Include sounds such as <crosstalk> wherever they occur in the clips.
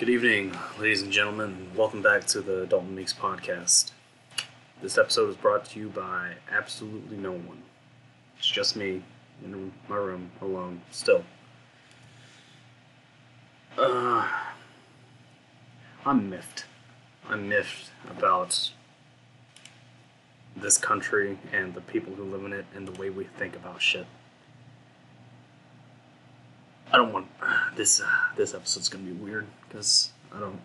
Good evening, ladies and gentlemen. Welcome back to the Dalton Meeks podcast. This episode is brought to you by absolutely no one. It's just me in my room alone, still. Uh, I'm miffed. I'm miffed about this country and the people who live in it and the way we think about shit. I don't want this. Uh, this episode's gonna be weird because I don't.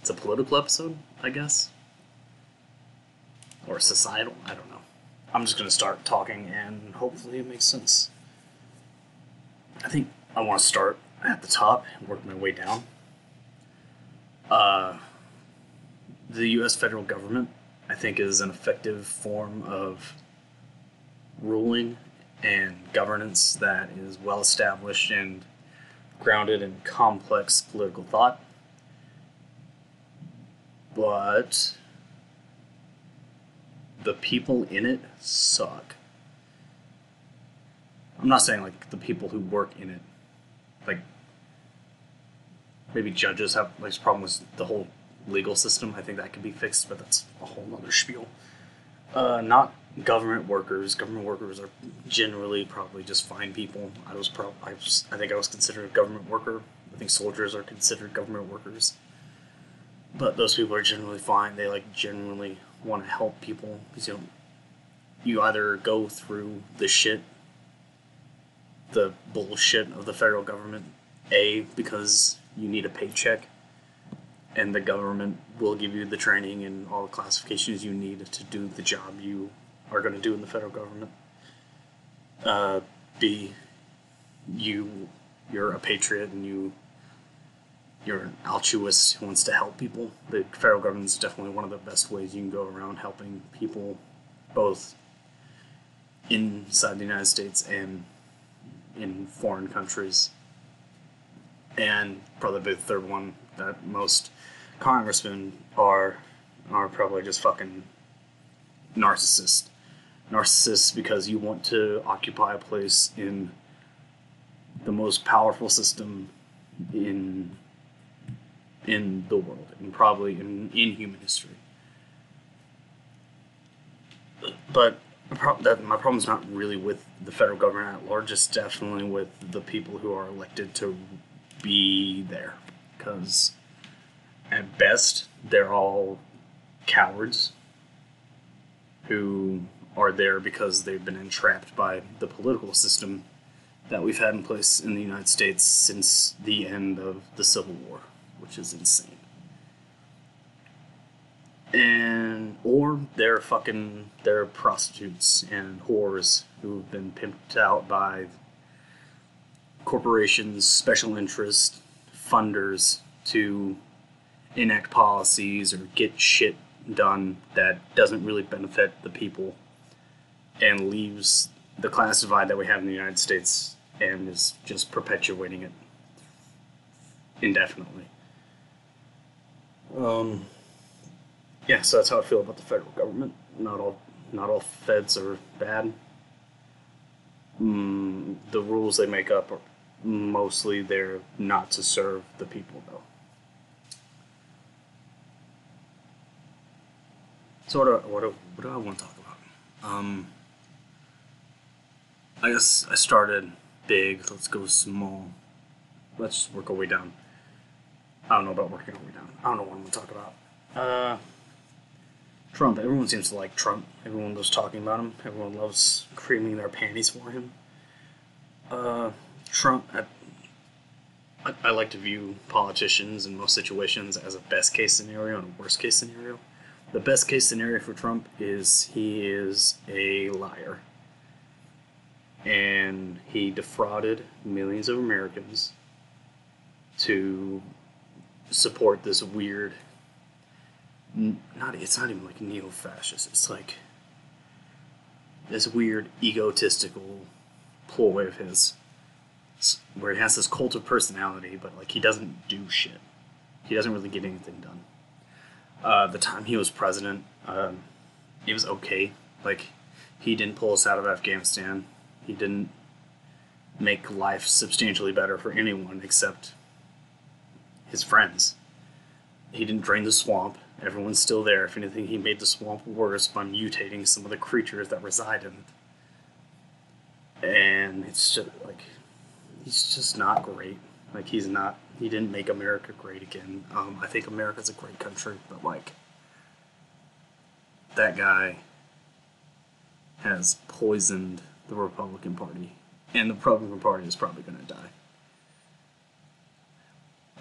It's a political episode, I guess, or societal. I don't know. I'm just gonna start talking, and hopefully it makes sense. I think I want to start at the top and work my way down. Uh, the U.S. federal government, I think, is an effective form of ruling and governance that is well established and grounded in complex political thought. But the people in it suck. I'm not saying like the people who work in it, like maybe judges have like problem with the whole legal system. I think that could be fixed, but that's a whole other spiel. Uh, not government workers. Government workers are generally probably just fine people. I was pro- I, was, I think I was considered a government worker. I think soldiers are considered government workers. But those people are generally fine. They like generally want to help people because you know you either go through the shit, the bullshit of the federal government, a because you need a paycheck, and the government will give you the training and all the classifications you need to do the job you are going to do in the federal government. Uh, B, you you're a patriot and you you're an altruist who wants to help people. The federal government is definitely one of the best ways you can go around helping people, both inside the United States and in foreign countries. And probably the third one that most congressmen are are probably just fucking narcissists narcissists because you want to occupy a place in the most powerful system in in the world and probably in, in human history. But that my problem is not really with the federal government at large. It's definitely with the people who are elected to be there, because at best they're all cowards who are there because they've been entrapped by the political system that we've had in place in the United States since the end of the Civil War, which is insane. And or they're fucking they're prostitutes and whores who've been pimped out by corporations, special interests, funders to enact policies or get shit done that doesn't really benefit the people and leaves the class divide that we have in the United States and is just perpetuating it indefinitely. Um, yeah, so that's how I feel about the federal government. Not all, not all feds are bad. Mm, the rules they make up are mostly there not to serve the people, though. So what do, what do, what do I want to talk about? Um, I guess I started big. Let's go small. Let's work our way down. I don't know about working our way down. I don't know what I'm going to talk about. Uh, Trump. Everyone seems to like Trump. Everyone loves talking about him. Everyone loves creaming their panties for him. Uh, Trump. I, I, I like to view politicians in most situations as a best case scenario and a worst case scenario. The best case scenario for Trump is he is a liar and he defrauded millions of Americans to support this weird not it's not even like neo-fascist it's like this weird egotistical ploy of his where he has this cult of personality but like he doesn't do shit. He doesn't really get anything done. Uh, the time he was president um, it was okay. Like he didn't pull us out of afghanistan he didn't make life substantially better for anyone except his friends. he didn't drain the swamp. Everyone's still there. If anything, he made the swamp worse by mutating some of the creatures that reside in it. And it's just like he's just not great. Like he's not. He didn't make America great again. Um, I think America's a great country, but like that guy has poisoned the Republican Party, and the Republican Party is probably going to die.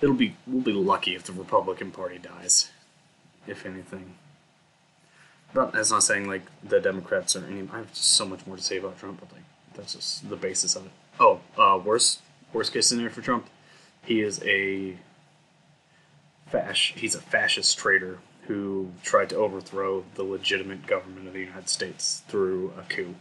It'll be we'll be lucky if the Republican Party dies, if anything. But that's not saying like the Democrats or any. I have just so much more to say about Trump, but like that's just the basis of it. Oh, uh, worst worst case scenario for Trump, he is a fash. He's a fascist traitor who tried to overthrow the legitimate government of the United States through a coup.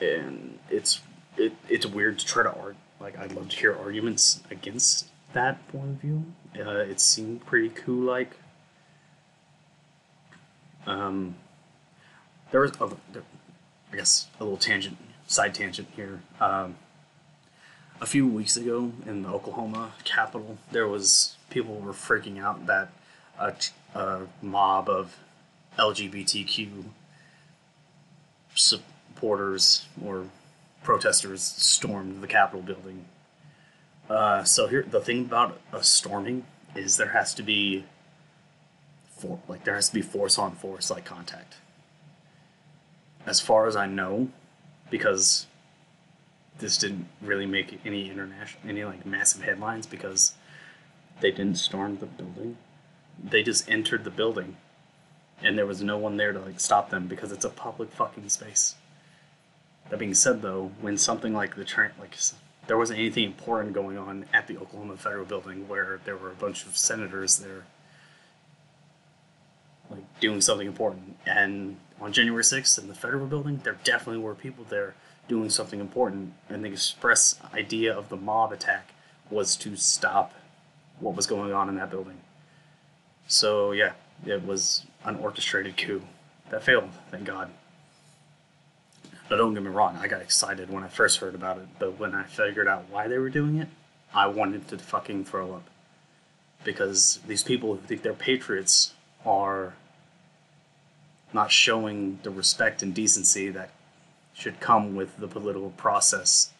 And it's it, it's weird to try to argue. Like I'd love to hear arguments against that point of view. Uh, it seemed pretty cool. Like, Um, there was, a, there, I guess, a little tangent, side tangent here. Um, a few weeks ago in the Oklahoma Capitol, there was people were freaking out that a, a mob of LGBTQ supporters or protesters stormed the Capitol building. Uh, so here, the thing about a storming is there has to be, for, like there has to be force on force like contact. As far as I know, because this didn't really make any international, any like massive headlines because they didn't storm the building they just entered the building and there was no one there to like stop them because it's a public fucking space. That being said, though, when something like the train, like there wasn't anything important going on at the Oklahoma Federal Building where there were a bunch of senators there, like doing something important. And on January 6th in the Federal Building, there definitely were people there doing something important. And the express idea of the mob attack was to stop what was going on in that building. So yeah, it was an orchestrated coup that failed. Thank God. But don't get me wrong, I got excited when I first heard about it, but when I figured out why they were doing it, I wanted to fucking throw up. Because these people who think they're patriots are not showing the respect and decency that should come with the political process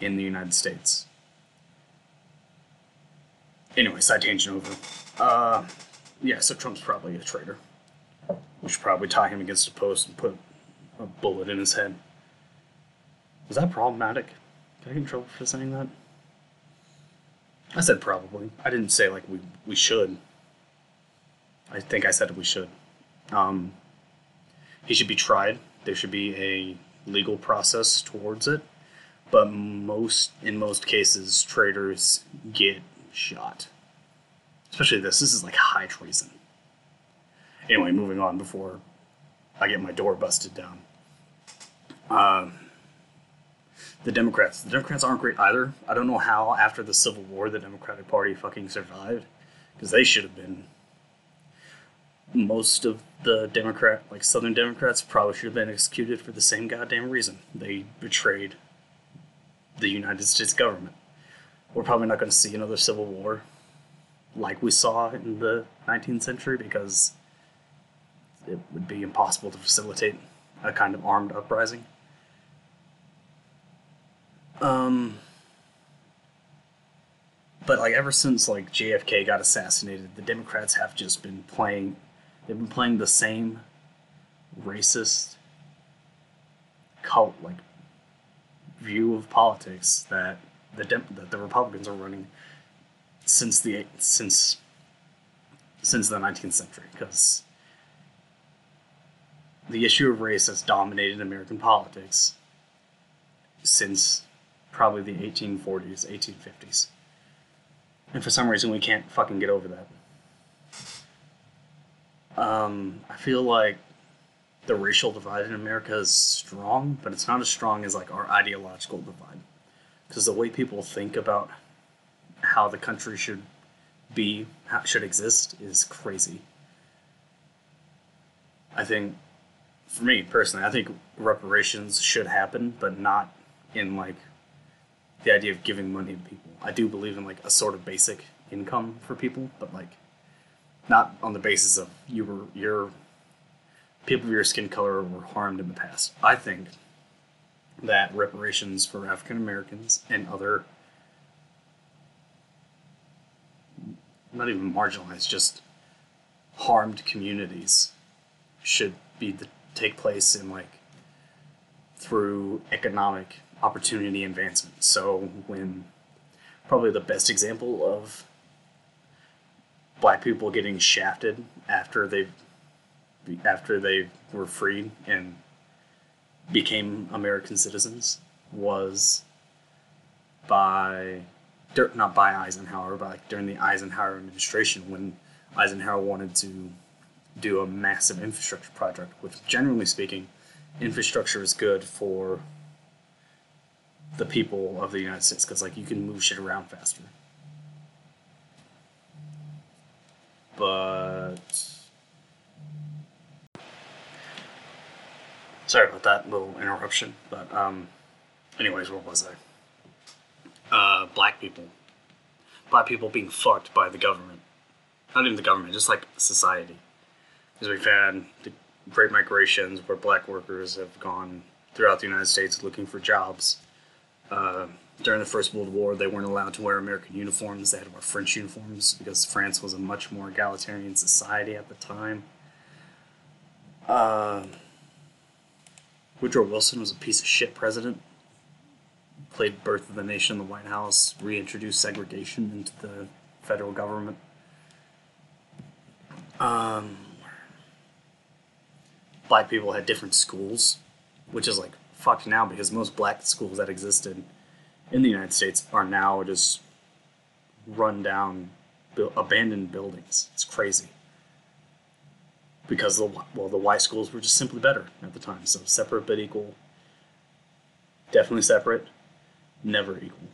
in the United States. Anyway, side tangent over. Uh, yeah, so Trump's probably a traitor. We should probably tie him against a post and put a bullet in his head. Was that problematic? Did I get in trouble for saying that? I said probably. I didn't say like we we should. I think I said we should. Um, he should be tried. There should be a legal process towards it. But most in most cases, traitors get shot. Especially this. This is like high treason. Anyway, moving on before I get my door busted down. Um, the Democrats. The Democrats aren't great either. I don't know how after the Civil War the Democratic Party fucking survived because they should have been. Most of the Democrat, like Southern Democrats, probably should have been executed for the same goddamn reason. They betrayed the United States government. We're probably not going to see another civil war like we saw in the 19th century because it would be impossible to facilitate a kind of armed uprising. Um, but like ever since like JFK got assassinated, the Democrats have just been playing. They've been playing the same racist cult like view of politics that the Dem- that the Republicans are running since the since since the 19th century because the issue of race has dominated American politics since probably the 1840s, 1850s. And for some reason, we can't fucking get over that. Um, I feel like the racial divide in America is strong, but it's not as strong as like our ideological divide. Because the way people think about how the country should be, how, should exist, is crazy. I think, for me personally, I think reparations should happen, but not in like the idea of giving money to people. I do believe in like a sort of basic income for people, but like not on the basis of you were your people of your skin color were harmed in the past. I think that reparations for African Americans and other not even marginalized, just harmed communities should be the, take place in like through economic opportunity advancement. So when probably the best example of black people getting shafted after they after they were freed and became American citizens was by not by Eisenhower, but like during the Eisenhower administration when Eisenhower wanted to do a massive infrastructure project, which generally speaking, infrastructure is good for the people of the United States because like you can move shit around faster. But sorry about that little interruption. But um, anyways, what was I? Uh, black people, black people being fucked by the government. Not even the government, just like society. We've had the great migrations where black workers have gone throughout the United States looking for jobs. Uh, during the First World War, they weren't allowed to wear American uniforms. They had to wear French uniforms because France was a much more egalitarian society at the time. Uh, Woodrow Wilson was a piece of shit president. Played Birth of the Nation in the White House, reintroduced segregation into the federal government. Um, black people had different schools, which is like fucked now because most black schools that existed in the United States are now just run down, abandoned buildings. It's crazy because the well the white schools were just simply better at the time. So separate but equal. Definitely separate, never equal.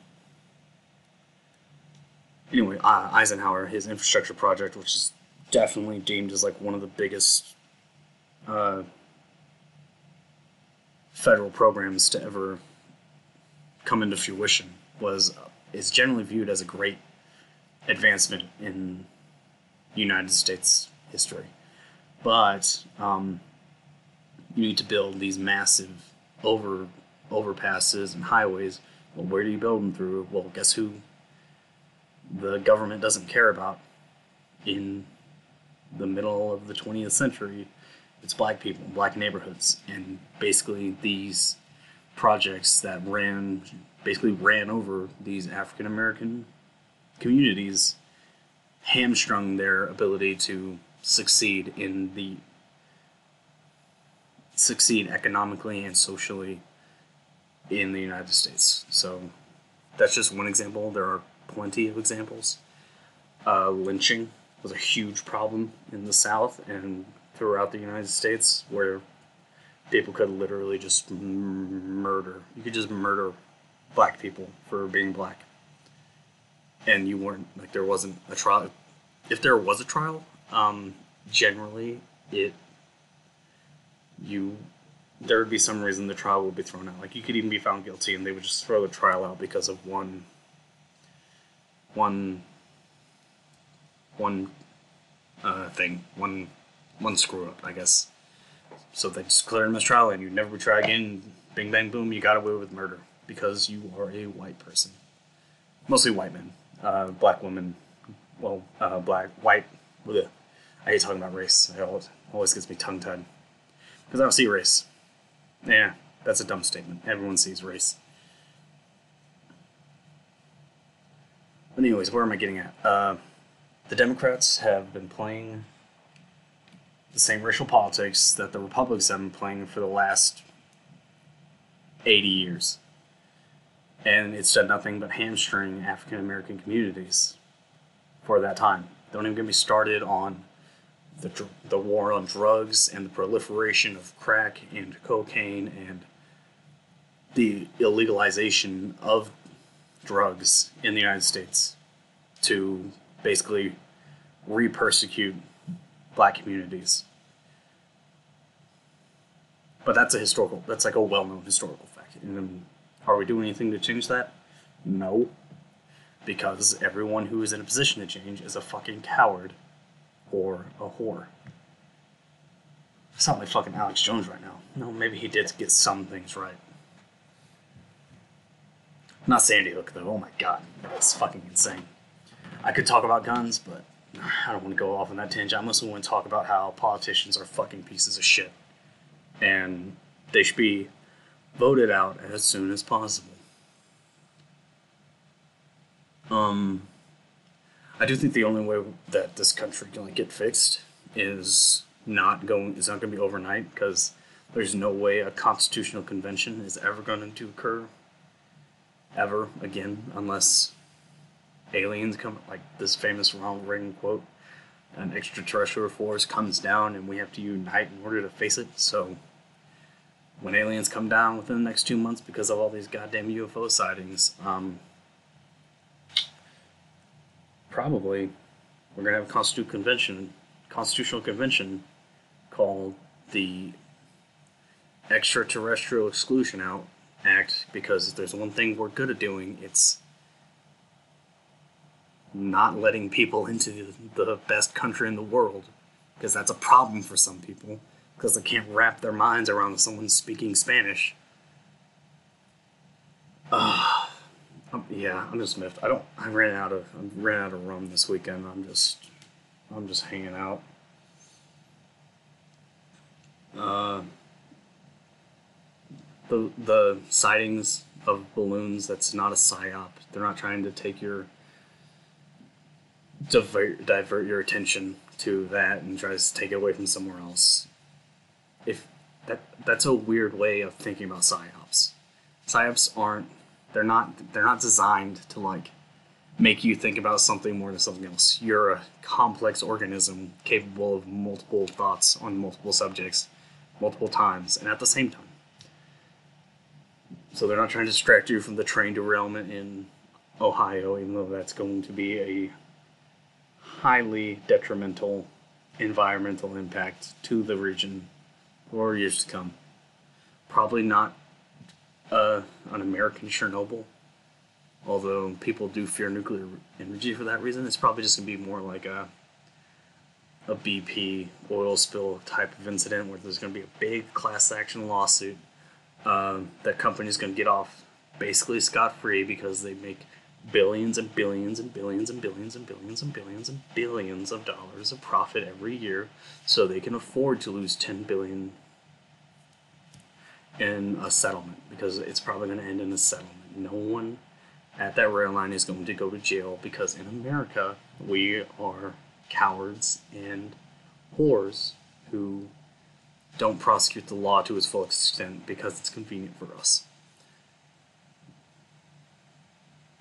Anyway, uh, Eisenhower, his infrastructure project, which is definitely deemed as like one of the biggest uh, federal programs to ever come into fruition, was is generally viewed as a great advancement in United States history. But um, you need to build these massive over overpasses and highways. Well, where do you build them through? Well, guess who the government doesn't care about in the middle of the 20th century? It's black people, black neighborhoods, and basically these projects that ran basically ran over these African American communities hamstrung their ability to succeed in the succeed economically and socially in the United States. So that's just one example. There are plenty of examples. Uh, lynching was a huge problem in the South and throughout the United States, where people could literally just murder. You could just murder black people for being black, and you weren't like there wasn't a trial. If there was a trial, um, generally, it you there would be some reason the trial would be thrown out. Like you could even be found guilty, and they would just throw the trial out because of one one one uh, thing, one one screw up, I guess. So they just clear him as trial, and you never try again. Bing bang boom, you got away with murder because you are a white person, mostly white men, uh, black women, well, uh, black white. Bleh. I hate talking about race. It always, always gets me tongue tied. Because I don't see race. Yeah, that's a dumb statement. Everyone sees race. But anyways, where am I getting at? Uh, the Democrats have been playing the same racial politics that the Republicans have been playing for the last 80 years. And it's done nothing but hamstring African American communities for that time. Don't even get me started on the, the war on drugs and the proliferation of crack and cocaine and the illegalization of drugs in the United States to basically re-persecute black communities. But that's a historical, that's like a well-known historical fact. And are we doing anything to change that? No. because everyone who is in a position to change is a fucking coward or a whore. Sound like fucking Alex Jones right now. No, maybe he did get some things right. Not Sandy Hook though. Oh my god, that's fucking insane. I could talk about guns, but <sighs> I don't want to go off on that tangent. I mostly want to talk about how politicians are fucking pieces of shit, and they should be voted out as soon as possible. Um, I do think the only way that this country can get fixed is not going. It's not going to be overnight because there's no way a constitutional convention is ever going to occur ever again unless aliens come like this famous Ronald Reagan quote an extraterrestrial force comes down and we have to unite in order to face it. So when aliens come down within the next two months because of all these goddamn UFO sightings um, probably we're gonna have a constitutional convention constitutional convention called the extraterrestrial exclusion act because if there's one thing we're good at doing it's not letting people into the best country in the world because that's a problem for some people because they can't wrap their minds around someone speaking Spanish. Uh, um, yeah, I'm just miffed. I don't. I ran out of. I ran out of rum this weekend. I'm just. I'm just hanging out. Uh, the the sightings of balloons. That's not a psyop. They're not trying to take your divert divert your attention to that and try to take it away from somewhere else. If that that's a weird way of thinking about psyops. Psyops aren't they're not they're not designed to like make you think about something more than something else. You're a complex organism capable of multiple thoughts on multiple subjects, multiple times, and at the same time. So they're not trying to distract you from the train derailment in Ohio, even though that's going to be a highly detrimental environmental impact to the region for years to come. Probably not uh, an American Chernobyl, although people do fear nuclear energy for that reason. It's probably just going to be more like a a BP oil spill type of incident where there's going to be a big class action lawsuit uh, that company's going to get off basically scot free because they make billions and billions and billions and billions and billions and billions and billions of dollars of profit every year so they can afford to lose 10 billion in a settlement because it's probably going to end in a settlement. No one at that rail line is going to go to jail because in America we are cowards and whores who don't prosecute the law to its full extent because it's convenient for us.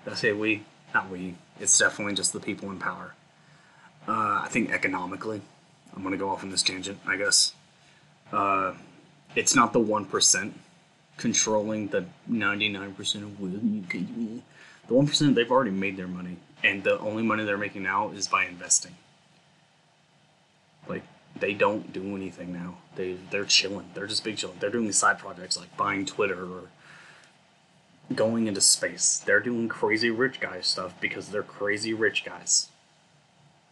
I say we, not we. It's definitely just the people in power. Uh, I think economically, I'm going to go off on this tangent, I guess. Uh, it's not the 1% controlling the 99% of wealth. The 1%, they've already made their money. And the only money they're making now is by investing. Like, they don't do anything now. They, they're chilling. They're just big chilling. They're doing these side projects like buying Twitter or going into space. They're doing crazy rich guy stuff because they're crazy rich guys.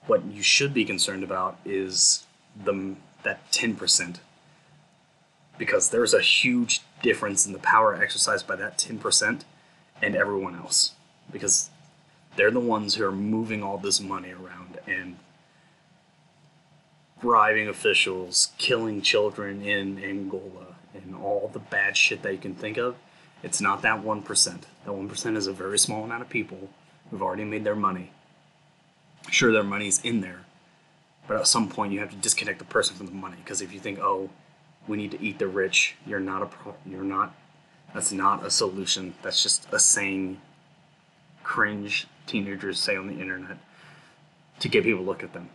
What you should be concerned about is the that 10% because there's a huge difference in the power exercised by that 10% and everyone else because they're the ones who are moving all this money around and bribing officials, killing children in Angola, and all the bad shit that you can think of it's not that 1%. That 1% is a very small amount of people who've already made their money. Sure, their money's in there, but at some point you have to disconnect the person from the money because if you think, oh, we need to eat the rich, you're not a pro- you're not that's not a solution. That's just a saying cringe teenagers say on the internet to get people to look at them.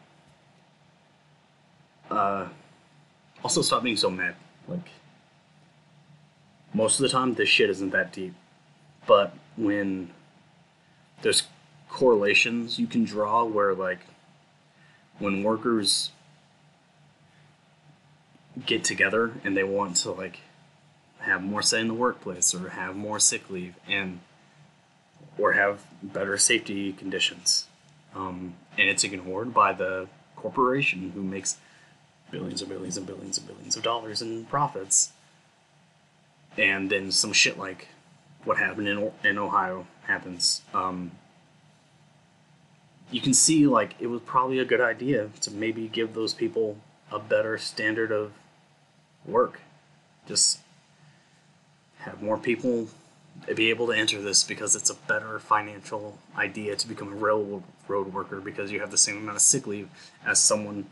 Uh, also, stop being so mad. Like, most of the time this shit isn't that deep but when there's correlations you can draw where like when workers get together and they want to like have more say in the workplace or have more sick leave and or have better safety conditions. Um, and it's ignored by the corporation who makes billions and billions and billions and billions of dollars in profits. And then some shit like what happened in, in Ohio happens. Um, you can see like it was probably a good idea to maybe give those people a better standard of work. Just have more people be able to enter this because it's a better financial idea to become a railroad worker because you have the same amount of sick leave as someone.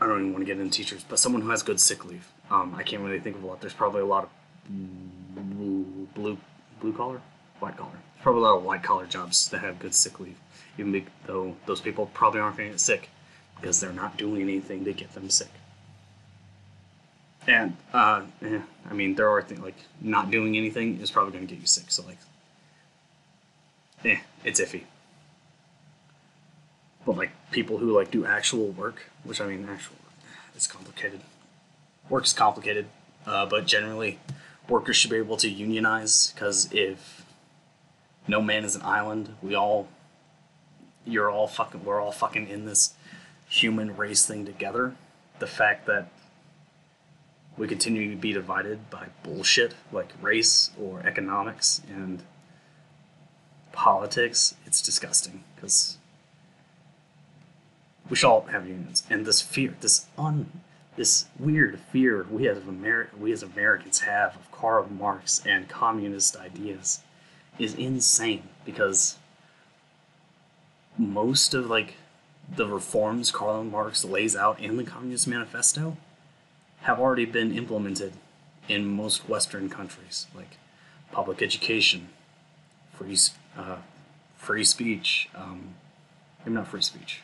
I don't even want to get into teachers, but someone who has good sick leave. Um, I can't really think of a lot. There's probably a lot of blue blue, blue collar, white collar. There's probably a lot of white collar jobs that have good sick leave, even though those people probably aren't going to get sick because they're not doing anything to get them sick. And uh, I mean, there are things like not doing anything is probably going to get you sick. So like, eh, it's iffy. But like people who like do actual work, which I mean, actual, it's complicated. Work is complicated, uh, but generally, workers should be able to unionize because if no man is an island, we all, you're all fucking, we're all fucking in this human race thing together. The fact that we continue to be divided by bullshit like race or economics and politics, it's disgusting because we should all have unions. And this fear, this un, this weird fear we as Ameri- we as Americans have of Karl Marx and communist ideas is insane because most of like the reforms Karl Marx lays out in the Communist Manifesto have already been implemented in most Western countries, like public education, free uh, free speech. Um, not free speech.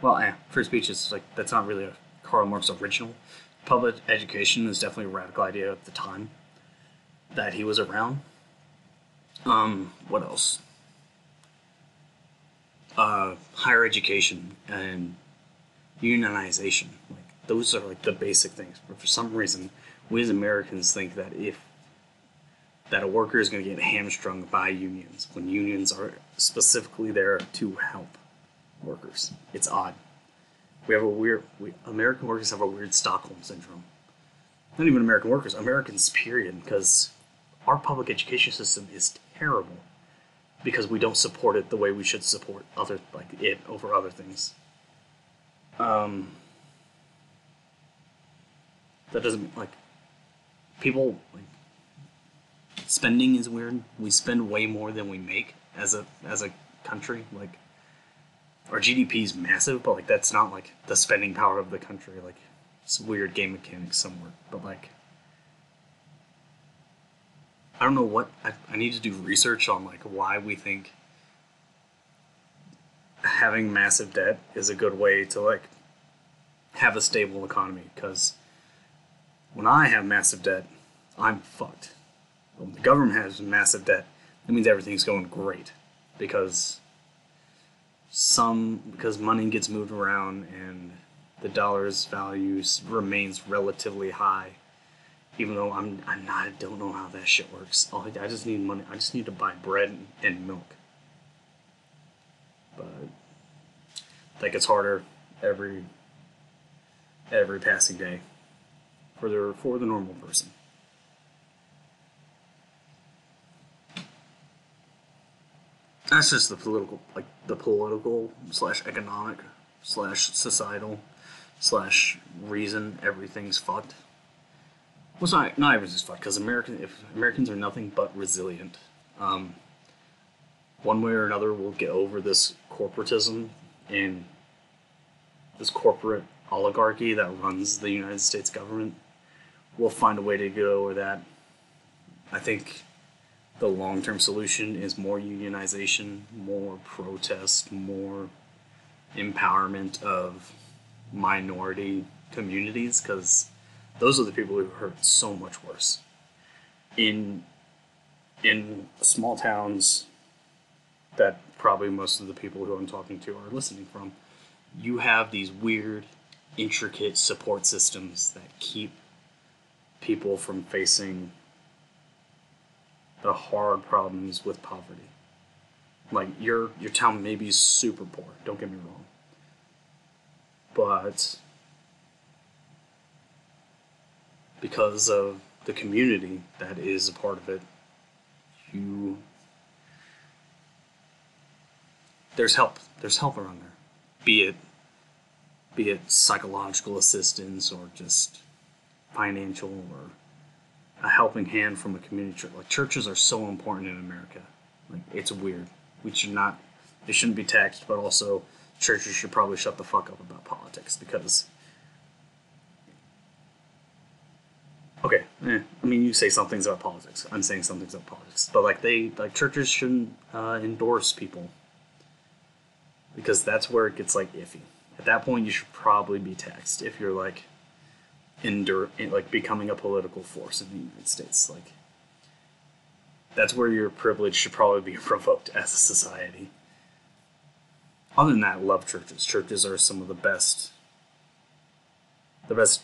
Well, eh, free speech is like that's not really a Karl Marx original. Public education is definitely a radical idea at the time that he was around. Um, what else? Uh, higher education and unionization. Like those are like the basic things. But for some reason, we as Americans think that if that a worker is going to get hamstrung by unions when unions are specifically there to help workers. It's odd. We have a weird. We, American workers have a weird Stockholm syndrome. Not even American workers, Americans, period, because our public education system is terrible because we don't support it the way we should support other like it over other things. Um, that doesn't like people like spending is weird. We spend way more than we make as a as a country. Like our GDP is massive, but like that's not like the spending power of the country. Like it's weird game mechanics somewhere, but like I don't know what I, I need to do research on like why we think having massive debt is a good way to like have a stable economy because when I have massive debt, I'm fucked. When the government has massive debt, that means everything's going great because some because money gets moved around and the dollar's value remains relatively high. Even though I'm I'm not I don't know how that shit works. All I, I just need money. I just need to buy bread and, milk. But that gets harder every every passing day for the for the normal person. That's just the political, like the political slash economic slash societal slash reason everything's fucked. Well, not not everything's fucked because American if Americans are nothing but resilient. Um, one way or another, we'll get over this corporatism and this corporate oligarchy that runs the United States government we'll find a way to get over that. I think the long term solution is more unionization, more protest, more empowerment of minority communities because those are the people who hurt so much worse. In in small towns that probably most of the people who I'm talking to are listening from, you have these weird, intricate support systems that keep people from facing the hard problems with poverty. Like your your town may be super poor. Don't get me wrong, but because of the community that is a part of it, you there's help. There's help around there. Be it be it psychological assistance or just financial or a helping hand from a community church. Like churches are so important in America. Like it's weird. We should not they shouldn't be taxed, but also churches should probably shut the fuck up about politics because Okay, eh, I mean, you say some things about politics. I'm saying some things about politics, but like they, like churches shouldn't uh, endorse people because that's where it gets like iffy. At that point, you should probably be taxed if you're like endure, like becoming a political force in the United States. Like that's where your privilege should probably be <laughs> revoked as a society. Other than that, love churches. Churches are some of the best, the best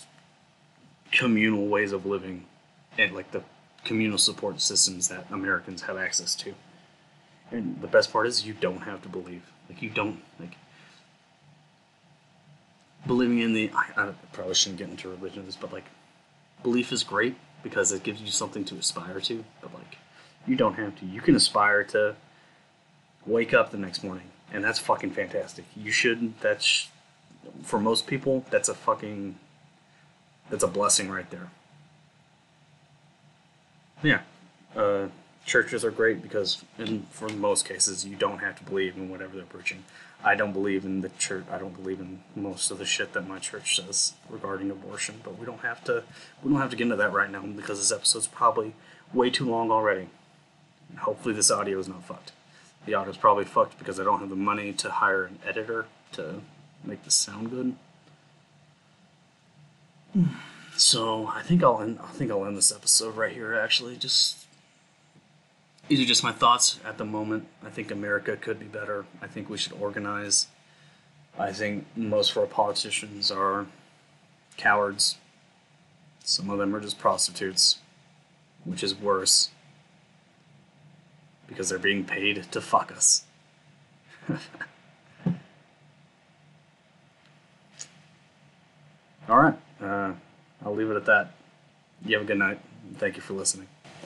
communal ways of living and like the communal support systems that Americans have access to. And the best part is you don't have to believe. Like you don't like believing in the. I, I probably shouldn't get into religions, but like belief is great because it gives you something to aspire to. But like you don't have to. You can aspire to wake up the next morning, and that's fucking fantastic. You should. That's for most people. That's a fucking that's a blessing right there. Yeah. Uh, churches are great because, in for most cases, you don't have to believe in whatever they're preaching. I don't believe in the church. I don't believe in most of the shit that my church says regarding abortion. But we don't have to. We don't have to get into that right now because this episode's probably way too long already. And hopefully, this audio is not fucked. The audio's probably fucked because I don't have the money to hire an editor to make this sound good. So I think I'll end. I think I'll end this episode right here. Actually, just these are just my thoughts at the moment. I think America could be better. I think we should organize. I think most of our politicians are cowards. Some of them are just prostitutes, which is worse because they're being paid to fuck us. <laughs> All right. Uh, I'll leave it at that. You have a good night. Thank you for listening.